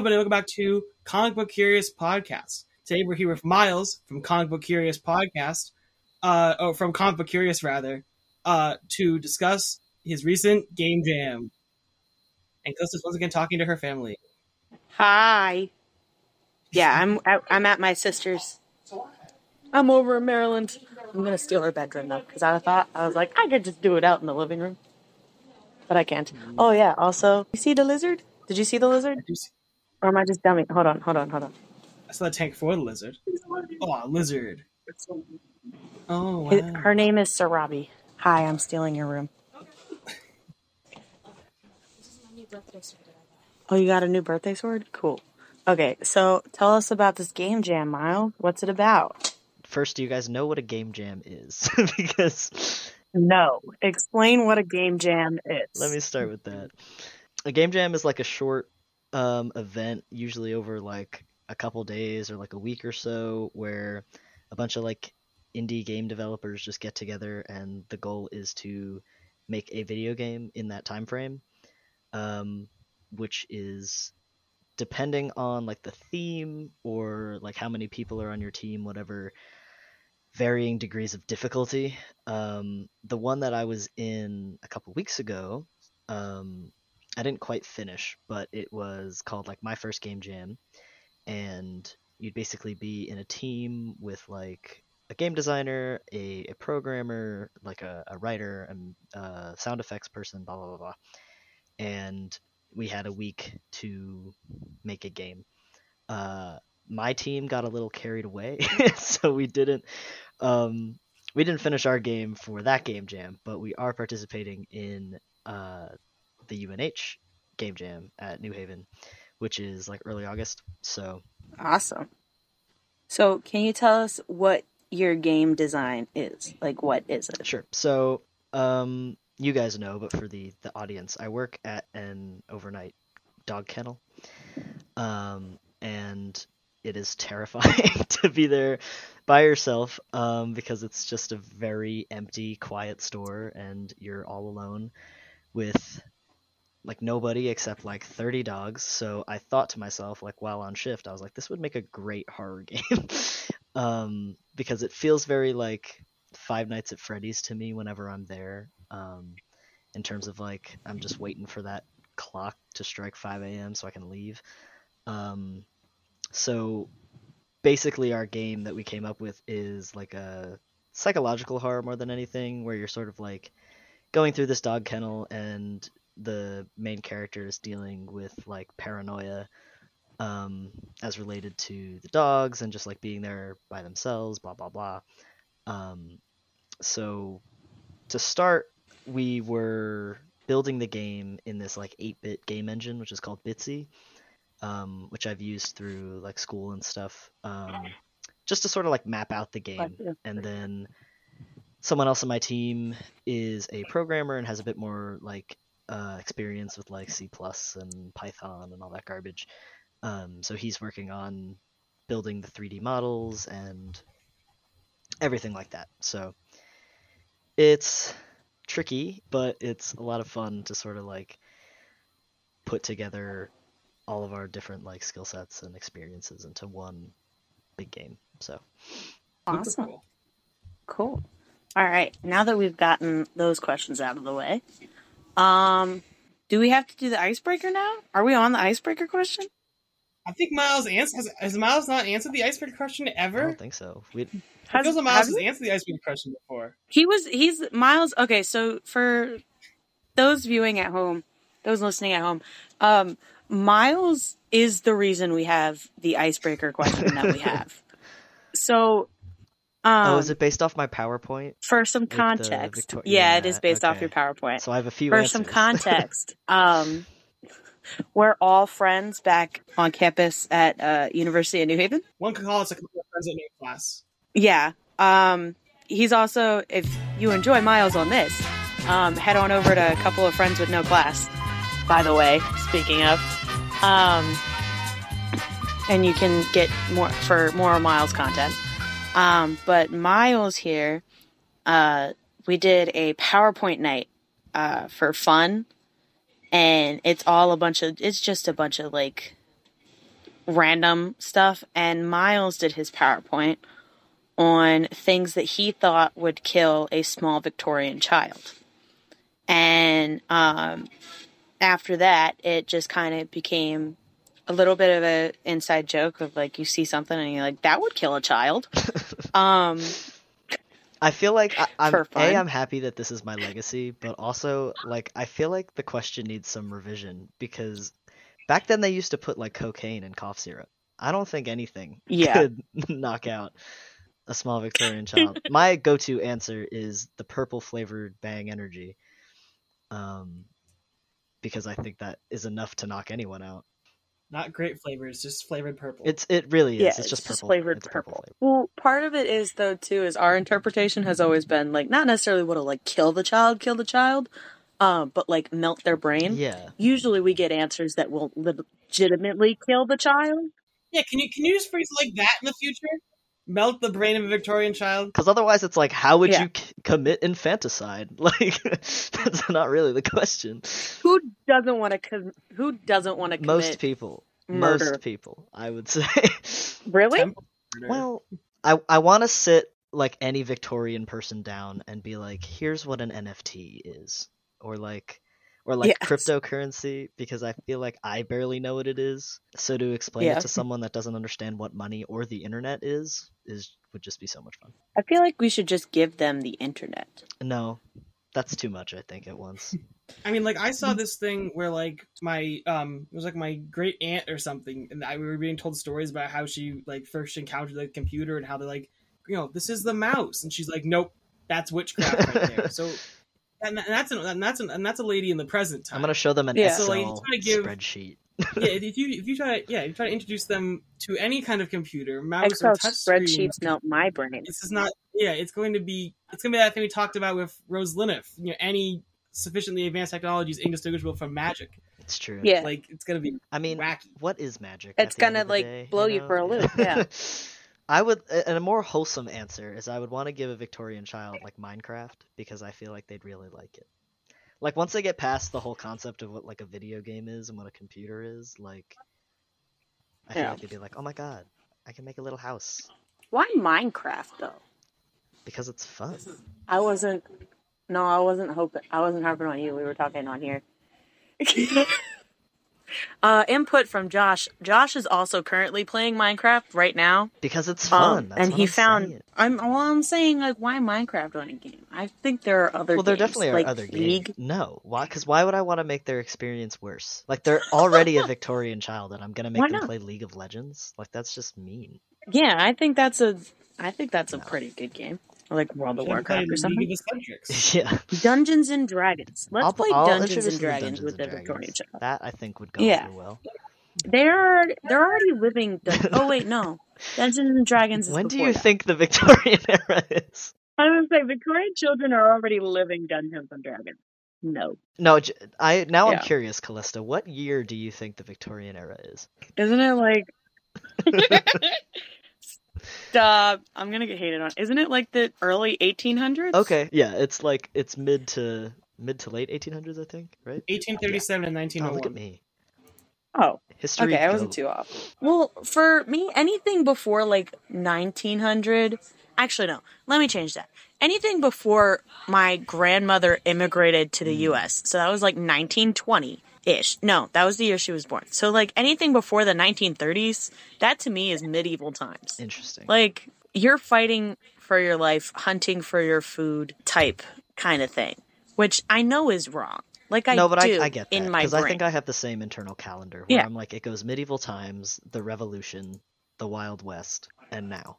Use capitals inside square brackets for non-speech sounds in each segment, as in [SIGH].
Hello, everybody. Welcome back to Comic Book Curious Podcast. Today we're here with Myles from Comic Book Curious Podcast, uh, oh, from Comic Book Curious rather, uh, to discuss his recent game jam. And Calysta's once again talking to her family. Hi. Yeah, I'm I'm at my sister's. I'm over in Maryland. I'm gonna steal her bedroom though, because I thought I was like I could just do it out in the living room, but I can't. Oh yeah. Also, you see the lizard? Did you see the lizard? I, do see- Or am I just dummy? Hold on, hold on, hold on. I saw the tank for the lizard. Oh, lizard. Oh, His- wow. Her name is Sarabi. Hi, I'm stealing your room. Oh, you got a new birthday sword? Cool. Okay, so tell us about this game jam, Myles. What's it about? First, do you guys know what a game jam is? [LAUGHS] because No. Explain what a game jam is. let me start with that. A game jam is like a short um, event, usually over like a couple days or like a week or so, where a bunch of like indie game developers just get together, and the goal is to make a video game in that time frame, um, which is depending on like the theme or like how many people are on your team, whatever varying degrees of difficulty. Um, the one that I was in a couple weeks ago, um, I didn't quite finish, but it was called like my first game jam, and you'd basically be in a team with like a game designer, a, a programmer, like a, a writer, and uh, sound effects person, blah blah blah blah, and we had a week to make a game. Uh, my team got a little carried away, [LAUGHS] so we didn't um, we didn't finish our game for that game jam, but we are participating in uh, the UNH game jam at New Haven, which is like early August. So Awesome. So, can you tell us what your game design is? Like, what is it? sure. So um, you guys know, but for the the audience, I work at an overnight dog kennel, um, and it is terrifying [LAUGHS] to be there by yourself um, because it's just a very empty, quiet store, and you're all alone with like nobody except like 30 dogs. So I thought to myself, like while on shift, I was like, this would make a great [LAUGHS] horror game um, because it feels very like Five Nights at Freddy's to me whenever I'm there. Um, in terms of like, I'm just waiting for that clock to strike 5 a.m. so I can leave. Um, so basically, our game that we came up with is like a psychological horror more than anything, where you're sort of like going through this dog kennel and the main character is dealing with like paranoia um, as related to the dogs and just like being there by themselves, blah blah blah. Um, so to start, we were building the game in this like 8-bit game engine, which is called Bitsy, um, which I've used through like school and stuff, um, just to sort of like map out the game, and then someone else on my team is a programmer and has a bit more like uh, experience with like C plus and Python and all that garbage. Um, so he's working on building the 3D models and everything like that. So it's tricky, but it's a lot of fun to sort of like put together all of our different like skill sets and experiences into one big game. So Awesome. cool. Cool. All right. Now that we've gotten those questions out of the way, um, do we have to do the icebreaker now? Are we on the icebreaker question? I think Myles ans- has, has Myles not answered the icebreaker question ever. I don't think so. We Has, Myles has has answered the icebreaker question before. he was he's Myles. Okay, so for those viewing at home, those listening at home, um, Myles is the reason we have the icebreaker question that we [LAUGHS] have. So, um, oh, is it based off my PowerPoint? for some the context, Victor- yeah, it yeah, is based off your PowerPoint. So I have a few for answers. some [LAUGHS] context, um, we're all friends back on campus at uh, University of New Haven. One could call us a couple of friends in your class. Yeah. Um, he's also, if you enjoy Myles on this, um, head on over to a couple of friends with no class. By the way, speaking of, um, and you can get more for more Myles content. Um, but Myles here, uh, we did a PowerPoint night uh, for fun, and it's all a bunch of it's just a bunch of like random stuff, and Myles did his PowerPoint on things that he thought would kill a small Victorian child. And um, after that, it just kind of became a little bit of a inside joke of like you see something and you're like that would kill a child. [LAUGHS] um, I feel like I, I'm For fun. a I'm happy that this is my legacy, but also like I feel like the question needs some revision because back then they used to put like cocaine in cough syrup. I don't think anything Yeah. could [LAUGHS] knock out a small Victorian child. [LAUGHS] my go-to answer is the purple flavored Bang Energy, um, because I think that is enough to knock anyone out. Not great flavors, just flavored purple. It's it really is. yeah, it's, just purple. flavored It's purple. flavor. Well, part of it is though too is our interpretation has always been like not necessarily what'll like kill the child, kill the child, um, but like melt their brain. Yeah. Usually we get answers that will legitimately kill the child. yeah, can you can you just phrase it like that in the future? Melt the brain of a Victorian child. Because otherwise, it's like, how would Yeah. you c- commit infanticide? [LAUGHS] Like, that's not really the question. Who doesn't want to? Com- who doesn't want to commit Most people, murder? most people, I would say. [LAUGHS] Really? Well, I I want to sit like any Victorian person down and be like, here's what an NFT is, or like, or like Yes. cryptocurrency, because I feel like I barely know what it is. So to explain Yeah. it to someone that doesn't understand what money or the internet is, is would just be so much fun. I feel like we should just give them the internet. No, that's too much. I think at once. [LAUGHS] I mean, like I saw this thing where like my um it was like my great aunt or something, and I we were being told stories about how she like first encountered the computer and how they're like, you know, this is the mouse, and she's like, nope, that's witchcraft right there. [LAUGHS] So, and, and that's an, and that's an, and that's a lady in the present time. I'm gonna show them an Yeah. Excel So, like, to give- spreadsheet. yeah, [LAUGHS] if you if you try to yeah, you try to introduce them to any kind of computer, mouse Excel or touch screen, spreadsheets melt my brain. This is not. Yeah, it's going to be. It's going to be that thing we talked about with Rose Linif. You know, any sufficiently advanced technology is indistinguishable from magic. It's true. Yeah, Like it's going to be I mean, wacky. what is magic? It's at the end gonna, like, day, blow you know? for a loop, yeah. [LAUGHS] I would, and a more wholesome answer is I would want to give a Victorian child like Minecraft because I feel like they'd really like it. Like once they get past the whole concept of what like a video game is and what a computer is, like I feel Yeah. like they'd be like, "Oh my god, I can make a little house why Minecraft though? because it's fun." I wasn't. No, I wasn't hoping. I wasn't harping on you. We were talking on here. [LAUGHS] uh, input from Josh. Josh is also currently playing Minecraft right now. Because it's fun. Um, that's and what he I'm found. saying. I'm. Well, I'm saying like, why Minecraft on a game? I think there are other. Well, there games, definitely are like other League. games. No, why? Because why would I want to make their experience worse? Like they're already a [LAUGHS] Victorian child, and I'm gonna make Why them not? play League of Legends. Like that's just mean. Yeah, I think that's a. I think that's a No. pretty good game. Or like World of Warcraft or something. League of Eccentrics. [LAUGHS] yeah. Dungeons and Dragons. Let's I'll, play I'll Dungeons introduce and to Dragons Dungeons with the and Victorian Dragons. child. That I think would go Yeah. over well. They're they're already living. Dun- oh wait, no. [LAUGHS] Dungeons and Dragons. Is When do before you that. think the Victorian [LAUGHS] era is? I was gonna say Victorian children are already living Dungeons and Dragons. No, No, j- I now I'm curious, Calysta. What year do you think the Victorian era is? isn't it like? Stop! I'm gonna get hated on. Isn't it like the early 1800s? Okay, yeah, it's like it's mid to mid to late 1800s, I think, right? 1837 and Oh, look at me. Oh, History. okay. I wasn't go. too off. Well, for me, anything before like 1900. Actually, no. Let me change that. Anything before my grandmother immigrated to the Mm. U.S. So that was like 1920 ish. No, that was the year she was born. So like anything before the 1930s, that to me is medieval times. Interesting. Like you're fighting for your life, hunting for your food type kind of thing, which I know is wrong. Like I no, but do I, I get that in my because. I think I have the same internal calendar where Yeah. I'm like, it goes medieval times, the Revolution, the Wild West, and now.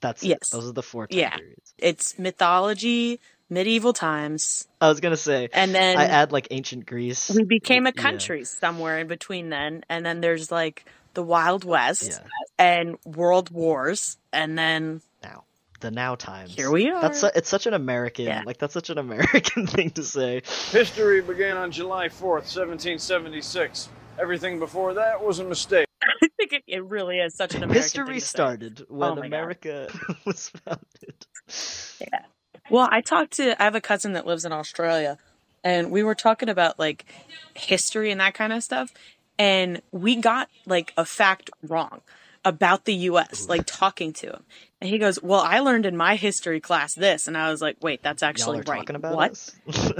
That's it. Yes. Those are the four time Yeah. periods. It's mythology, medieval times, I was gonna say, and then I add like ancient Greece. we became a Yeah. country somewhere in between then, and then there's like the Wild West Yeah, and World Wars, and then now the now times. here we are. That's su- it's such an American Yeah. like that's such an [LAUGHS] American thing to say. History began on July 4th, 1776. Everything before that was a mistake. [LAUGHS] I think it, it really is such an American History thing to say. started when Oh my God. America [LAUGHS] was founded. Well, I talked to I have a cousin that lives in Australia and we were talking about like history and that kind of stuff and we got like a fact wrong about the US, like talking to him. And he goes, Well, I learned in my history class this. And I was like, Wait, that's actually Y'all are right. talking about what? us? [LAUGHS]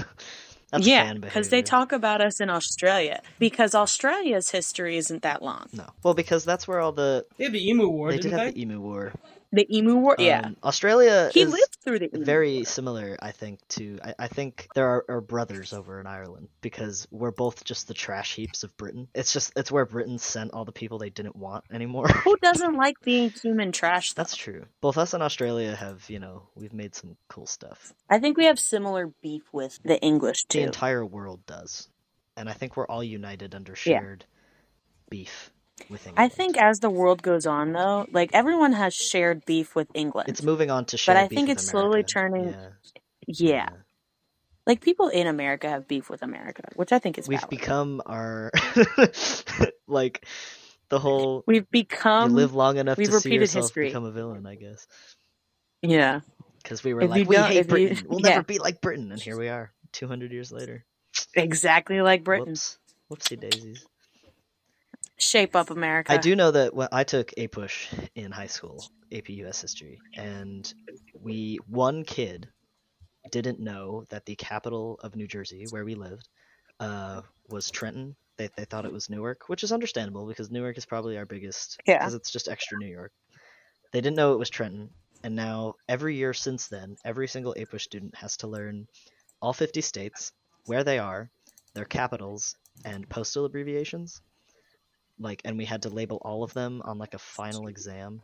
That's yeah, because they talk about us in Australia. Because Australia's history isn't that long. No, well, because that's where all the They had the Emu War, they didn't did they? have the Emu War. The Emu War, yeah. Um, Australia He is lived through the Emu very War. similar, I think. To I, I think there are, are brothers over in Ireland because we're both just the trash heaps of Britain. It's just it's where Britain sent all the people they didn't want anymore. Who [LAUGHS] doesn't like being human trash? Though? That's true. Both us and Australia have, you know, we've made some cool stuff. I think we have similar beef with the English too. The entire world does. And I think we're all united under Yeah. shared beef with England. I think as the world goes on, though, like everyone has shared beef with England. it's moving on to shared but I beef think with it's slowly America. turning- Yeah. yeah. like people in America have beef with America, which I think is We've valid. become our [LAUGHS] like the whole We've become you live long enough we've to see repeated yourself history. become a villain, I guess. yeah. Because we were If like, you we don't- hate you- Britain. We'll yeah. never be like Britain, and here we are, two hundred years later. Exactly like Britain. Whoops, whoopsie daisies. Shape up America. I do know that when I took a push in high school, AP US history, and we one kid didn't know that the capital of New Jersey, where we lived, uh, was Trenton. They they thought it was Newark, which is understandable because Newark is probably our biggest Yeah. because it's just extra New York. They didn't know it was Trenton, and now every year since then, every single A push student has to learn all 50 states, where they are, their capitals, and postal abbreviations like and we had to label all of them on like a final exam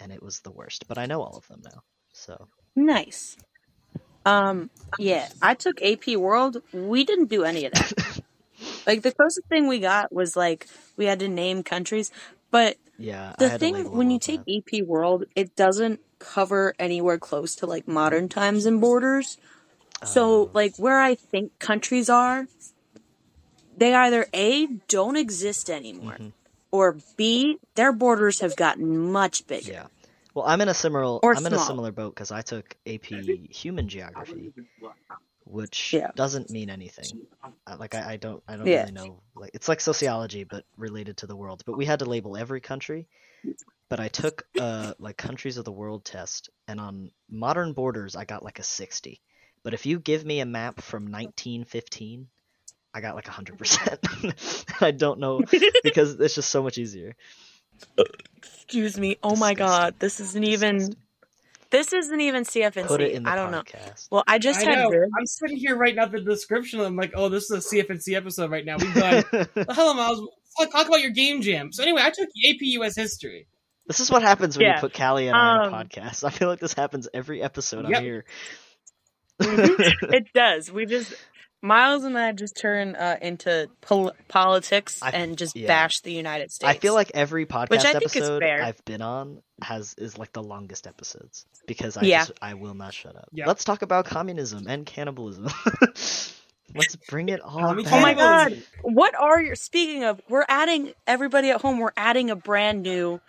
and it was the worst but i know all of them now so Nice. Um, yeah, I took AP World. We didn't do any of that. [LAUGHS] like the closest thing we got was like we had to name countries, but yeah the thing when you take that. AP World, it doesn't cover anywhere close to like modern times and borders. So Oh. like where I think countries are, they either A don't exist anymore Mhm. or B their borders have gotten much bigger. yeah well i'm in a similar Or i'm in a similar boat because i took ap human geography which Yeah. doesn't mean anything like I, I don't i don't Yeah. really know like it's like sociology but related to the world but we had to label every country but i took uh like countries of the world test and on modern borders i got like a 60 but if you give me a map from 1915 i got like 100% [LAUGHS] i don't know [LAUGHS] because it's just so much easier Excuse me. Oh my god, this isn't even this isn't even CFNC. put it in the I don't know. podcast Well, I just I had know. I'm sitting here writing out the description. I'm like, oh, this is a CFNC episode right now. We've got [LAUGHS] hello, Myles. Let's talk about your game jam. So anyway, I took AP US history. This is what happens when Yeah. you put Callie and I on a Um, podcast. I feel like this happens every episode Yep. I'm here. it does. We just Myles and I just turn uh, into pol- politics I- and just yeah. bash the United States. I feel like every podcast Which I think is episode fair. I've been on has is like the longest episodes because I Yeah. just I will not shut up. Yeah. Let's talk about communism and cannibalism. [LAUGHS] Let's bring it all Commie back. Oh my god! What are your speaking of? We're adding everybody at home. We're adding a brand new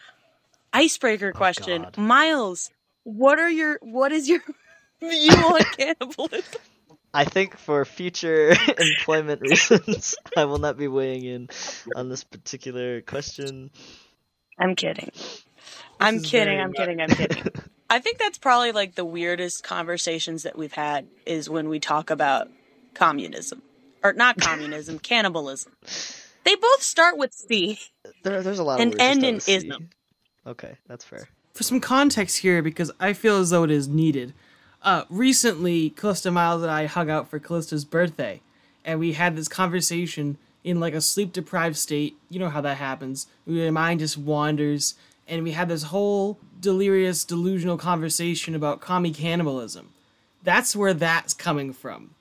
icebreaker Oh, question. God. Myles, what are your what is your [LAUGHS] view on [LAUGHS] cannibalism? I think for future [LAUGHS] employment reasons, [LAUGHS] I will not be weighing in on this particular question. I'm kidding. I'm is kidding. very I'm kidding. I'm kidding. [LAUGHS] I think that's probably like the weirdest conversations that we've had is when we talk about communism. Or not communism, cannibalism. They both start with C. There, there's a lot of And words that end in with ism. Okay, that's fair. For some context here, because I feel as though it is needed. Uh, recently, Calysta Myles and I hung out for Calysta's birthday, and we had this conversation in like a sleep deprived state. You know how that happens. Your mind just wanders, and we had this whole delirious, delusional conversation about commie cannibalism. That's where that's coming from.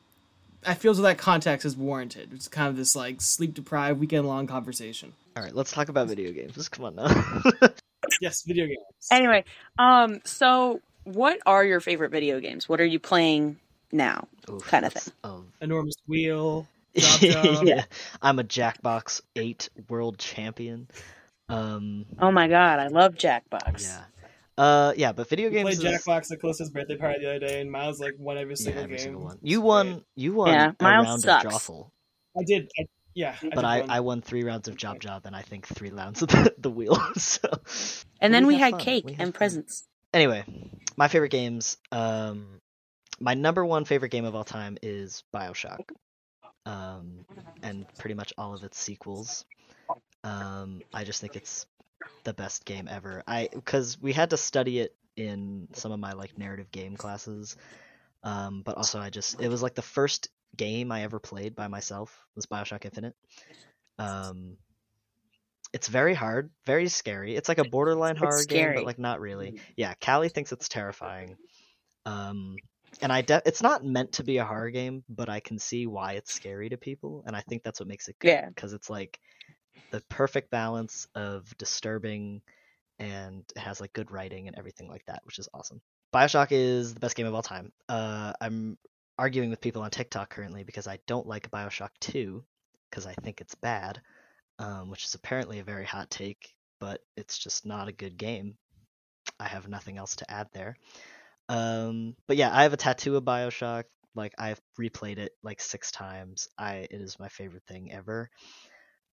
I feel as though that context is warranted. It's kind of this like sleep deprived, weekend long conversation. All right, let's talk about video games. Just come on now. [LAUGHS] Yes, video games. Anyway, um, so what are your favorite video games? What are you playing now? Oof, Kind of thing. Oh, Enormous Wheel. [LAUGHS] Drop Job. yeah, I'm a Jackbox Eight world champion. Um, Oh my god, I love Jackbox. yeah, uh, yeah, but video We games. played is- Jackbox at Calysta's birthday party the other day, and Myles like won every yeah, single every game. single one. It's You great. won. You won Yeah, a Myles round sucks. of Drawful. I did. I, Yeah, but I, did I won three rounds of Job Job and I think three rounds of the, the wheel. [LAUGHS] so And then we we had had fun. cake We had and fun. presents. Anyway, my favorite games. Um, my number one favorite game of all time is Bioshock, um, and pretty much all of its sequels. Um, I just think it's the best game ever. I because we had to study it in some of my like narrative game classes, um, but also I just it was like the first game I ever played by myself was Bioshock Infinite. Um, it's very hard, very scary. It's like a borderline It's horror game, but like not really. Yeah, Callie thinks it's terrifying. Um, and I de- it's not meant to be a horror game, but I can see why it's scary to people, and I think that's what makes it good. Yeah. because it's like the perfect balance of disturbing, and it has like good writing and everything like that, which is awesome. Bioshock is the best game of all time. Uh, I'm arguing with people on TikTok currently because I don't like Bioshock 2 because I think it's bad, um, which is apparently a very hot take, but it's just not a good game. I have nothing else to add there. Um, but yeah, I have a tattoo of Bioshock. Like I've replayed it like six times. I it is my favorite thing ever.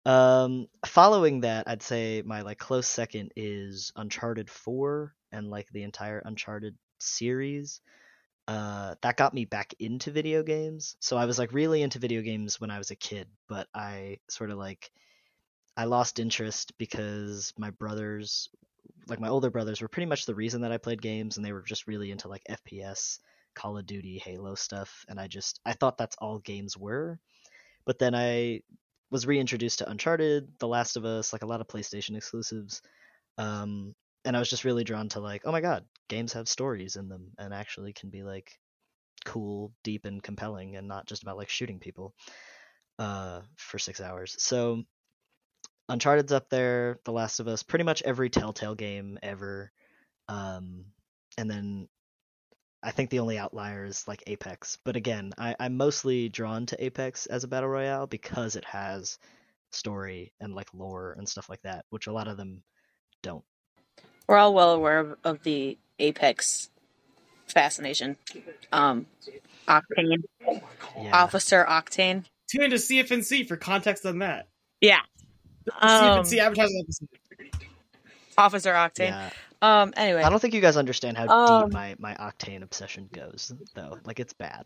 Um, following that, I'd say my like close second is Uncharted 4 and like the entire Uncharted series. Uh, that got me back into video games. So I was like really into video games when I was a kid, but I sort of like I lost interest because my brothers, like my older brothers, were pretty much the reason that I played games, and they were just really into like FPS, Call of Duty, Halo stuff, and I just I thought that's all games were. But then I was reintroduced to Uncharted, The Last of Us, like a lot of PlayStation exclusives. Um, and I was just really drawn to like, oh my god, games have stories in them and actually can be like cool, deep, and compelling, and not just about like shooting people uh, for six hours. So Uncharted's up there, The Last of Us, pretty much every Telltale game ever. Um, and then I think the only outlier is like Apex. But again, I, I'm mostly drawn to Apex as a battle royale because it has story and like lore and stuff like that, which a lot of them don't. We're all well aware of, of the Apex fascination. Um, Octane, Yeah. Officer Octane. Tune into CFNC for context on that. Yeah. Um, CFNC advertising episode. Officer Octane. yeah. Um, anyway. I don't think you guys understand how Um, deep my, my octane obsession goes, though. Like it's bad.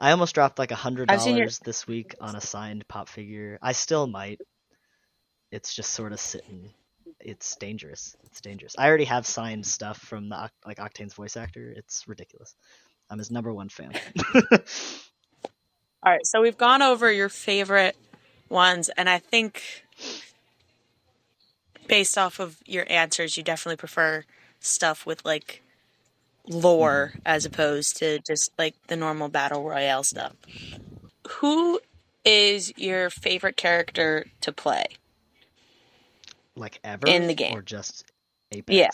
I almost dropped like a hundred I've your- dollars this week on a signed pop figure. I still might. It's just sort of sitting. It's dangerous. It's dangerous. I already have signed stuff from the like Octane's voice actor. It's ridiculous. I'm his number one fan. [LAUGHS] All right, so we've gone over your favorite ones, and I think based off of your answers, you definitely prefer stuff with like lore mm-hmm. as opposed to just like the normal battle royale stuff. Who is your favorite character to play? like ever In the game. or just Apex? Yeah.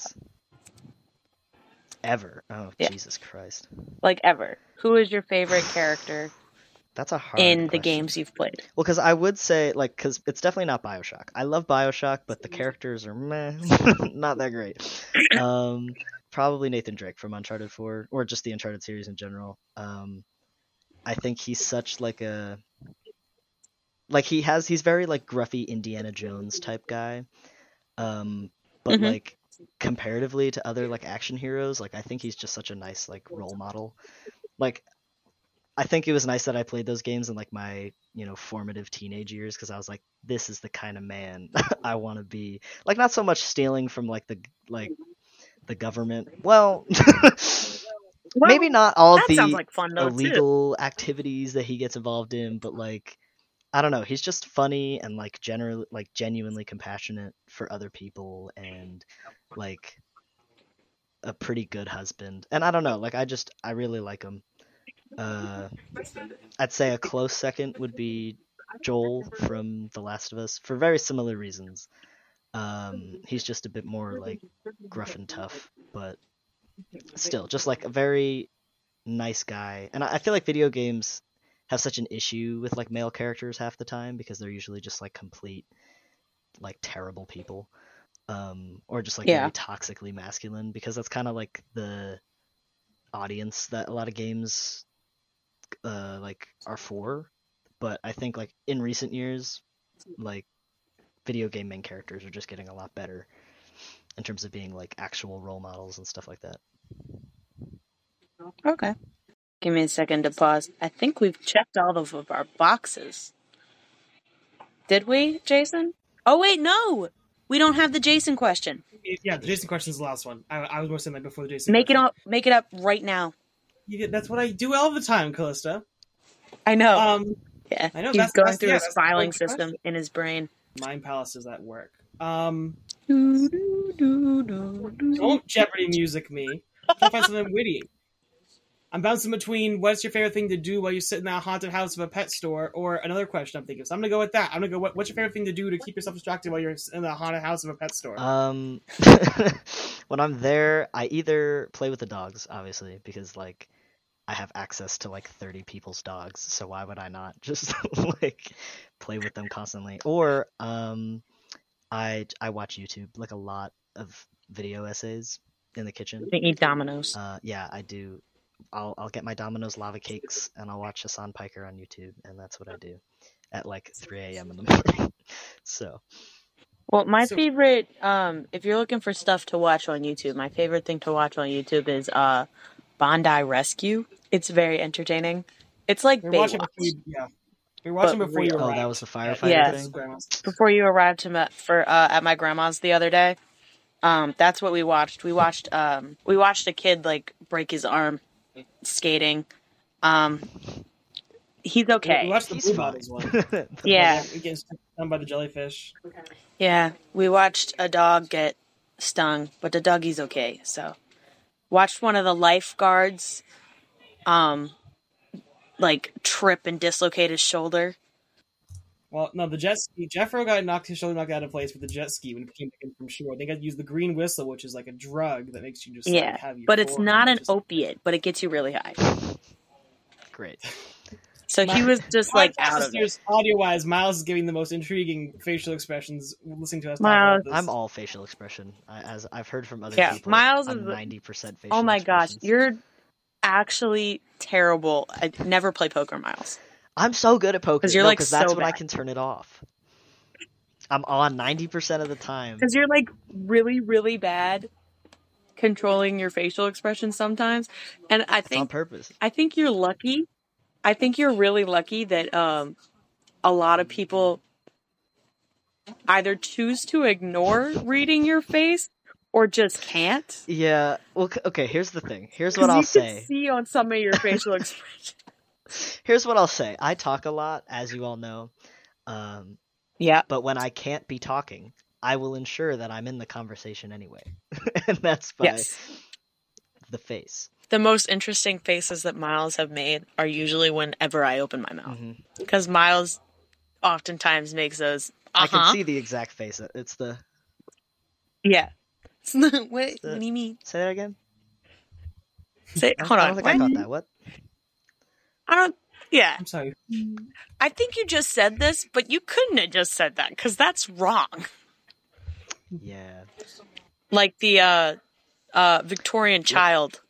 Ever. Oh Yeah. Jesus Christ. Like ever? Who is your favorite character That's a hard in the games you've played? Well, because I would say, like, because it's definitely not Bioshock. I love Bioshock, but the characters are meh, [LAUGHS] not that great. [LAUGHS] Um, probably Nathan Drake from Uncharted 4, or just the Uncharted series in general. Um, I think he's such like a, like he has, he's very like gruffy Indiana Jones type guy. Um, but Mhm. like comparatively to other like action heroes, like I think he's just such a nice like role model. Like I think it was nice that I played those games in like my, you know, formative teenage years because I was like, this is the kind of man [LAUGHS] I want to be. Like, not so much stealing from like the like the government. Well, [LAUGHS] maybe not all the like though too. illegal activities that he gets involved in, but like, I don't know, he's just funny and like generally like genuinely compassionate for other people and like a pretty good husband. And I don't know, like I just I really like him. Uh, I'd say a close second would be Joel from The Last of Us for very similar reasons. Um, he's just a bit more like gruff and tough, but still just like a very nice guy. And I I feel like video games have such an issue with like male characters half the time because they're usually just like complete like terrible people. Um, or just like Yeah. toxically masculine because that's kind of like the audience that a lot of games uh like are for but i think like in recent years like video game main characters are just getting a lot better in terms of being like actual role models and stuff like that. Okay. Give me a second to pause. I think we've checked all of our boxes. Did we, Jason? Oh wait, no. We don't have the Jason question. Yeah, the Jason question is the last one. I, I was to say that before the Jason. Make it up. Make it up right now. You that's what I do all the time, Calysta. I know. Um, yeah, I know, he's that's- going that's- through yeah, his filing system question. in his brain. Mind Palace is at work. Um, Do, do, do, do, do. don't Jeopardy music me. Can't find something witty. I'm bouncing between what's your favorite thing to do while you sit in that haunted house of a pet store, or another question I'm thinking. So I'm gonna go with that. I'm gonna go. What, what's your favorite thing to do to keep yourself distracted while you're in the haunted house of a pet store? Um, [LAUGHS] when I'm there, I either play with the dogs, obviously, because like I have access to like 30 people's dogs, so why would I not [LAUGHS] just like play with them constantly? Or um, I I watch YouTube like a lot of video essays in the kitchen. They eat Domino's. Uh, yeah, I do. I'll I'll get my Domino's lava cakes and I'll watch Hasan Piker on YouTube, and that's what I do at like 3 a.m. in the morning. [LAUGHS] so Well, my So- favorite, um, if you're looking for stuff to watch on YouTube, my favorite thing to watch on YouTube is uh, Bondi Rescue. It's very entertaining. It's like we were watching Baywatch. before. Yeah, we were watching But before you real. oh, arrived. that was the at firefighter Yeah. Thing. Before you arrived to ma- for uh, at my grandma's the other day. Um, that's what we watched. We watched um, we watched a kid like break his arm skating. Um, he's We okay. watched the He's Blue fine. [LAUGHS] Bottles one. Yeah, He gets stung by the jellyfish. yeah. We watched a dog get stung, but the doggy's okay. So, watched one of the lifeguards, um, like trip and dislocate his shoulder. Well, no, the jet ski. Jethro got knocked his shoulder knocked out of place with the jet ski when he came back in from shore. They got to use the green whistle, which is like a drug that makes you just Yeah, like, have you. But it's not an opiate, but it gets you really high. Great. So he was just like out of it. Audio wise, Myles is giving the most intriguing facial expressions. Listening to us talk Myles- about this. I'm all facial expression. I, as I've heard from other Yeah, people, Myles I'm is 90% facial. Oh my gosh, you're actually terrible. I never play poker, Myles. I'm so good at poker 'Cause you're, no, like, 'cause that's so when I can turn it off. I'm on 90% of the time. Because you're like really, really bad controlling your facial expression sometimes. And I It's on purpose. I think you're lucky. I think you're really lucky that um a lot of people either choose to ignore reading your face or just can't. Yeah. Well, okay. Here's the thing. Here's what I'll you say. can see on some of your facial [LAUGHS] expressions. Here's what I'll say. I talk a lot, as you all know. Um, Yeah. but when I can't be talking, I will ensure that I'm in the conversation anyway, [LAUGHS] and that's by Yes. the face. The most interesting faces that Myles have made are usually whenever I open my mouth. Because Myles oftentimes makes those. I Uh-huh. can see the exact face. It's the. Yeah. what, [LAUGHS] what The- do you mean? Say that again. Say, I- hold I on. don't think what? I caught that. What? I don't. Yeah. I'm sorry. I think you just said this, but you couldn't have just said that because that's wrong. Yeah. Like the uh, uh, Victorian child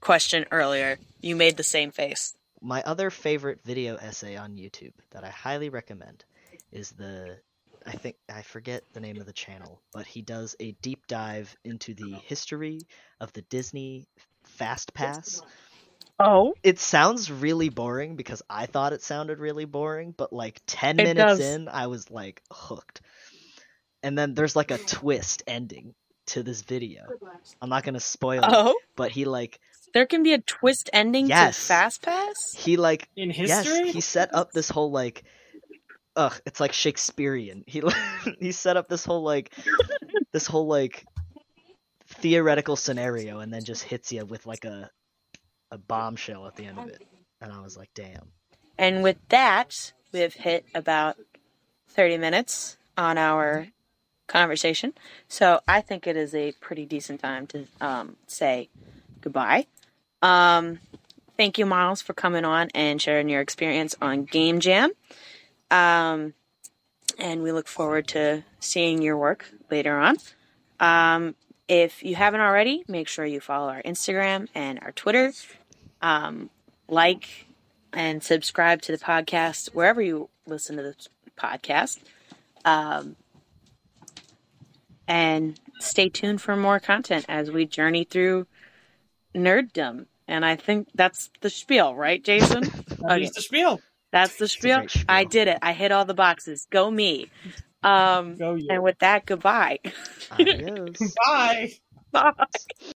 question earlier. You made the same face. My other favorite video essay on YouTube that I highly recommend is the I think I forget the name of the channel, but he does a deep dive into the history of the Disney Fast Pass. Oh. It sounds really boring because I thought it sounded really boring, but like 10 It minutes does. in I was like hooked. And then there's like a twist ending to this video. I'm not going to spoil it, Oh. but he like There can be a twist ending Yes. to Fast Pass? he like In history, Yes, he set up this whole like, ugh, it's like Shakespearean. He [LAUGHS] he set up this whole like, this whole like theoretical scenario, and then just hits you with like a a bombshell at the end of it. And I was like, damn. And with that, we have hit about 30 minutes on our conversation. So I think it is a pretty decent time to um, say goodbye. Um, thank you, Myles, for coming on and sharing your experience on Game Jam. Um, and we look forward to seeing your work later on. Um, if you haven't already, make sure you follow our Instagram and our Twitter. Um, like and subscribe to the podcast wherever you listen to this podcast. Um, and stay tuned for more content as we journey through nerddom. And I think that's the spiel, right, Jason? [LAUGHS] That Okay. the spiel. That's the spiel. spiel. I did it. I hit all the boxes. Go me. Um, Go you. and with that, goodbye. [LAUGHS] Bye. Bye. [LAUGHS]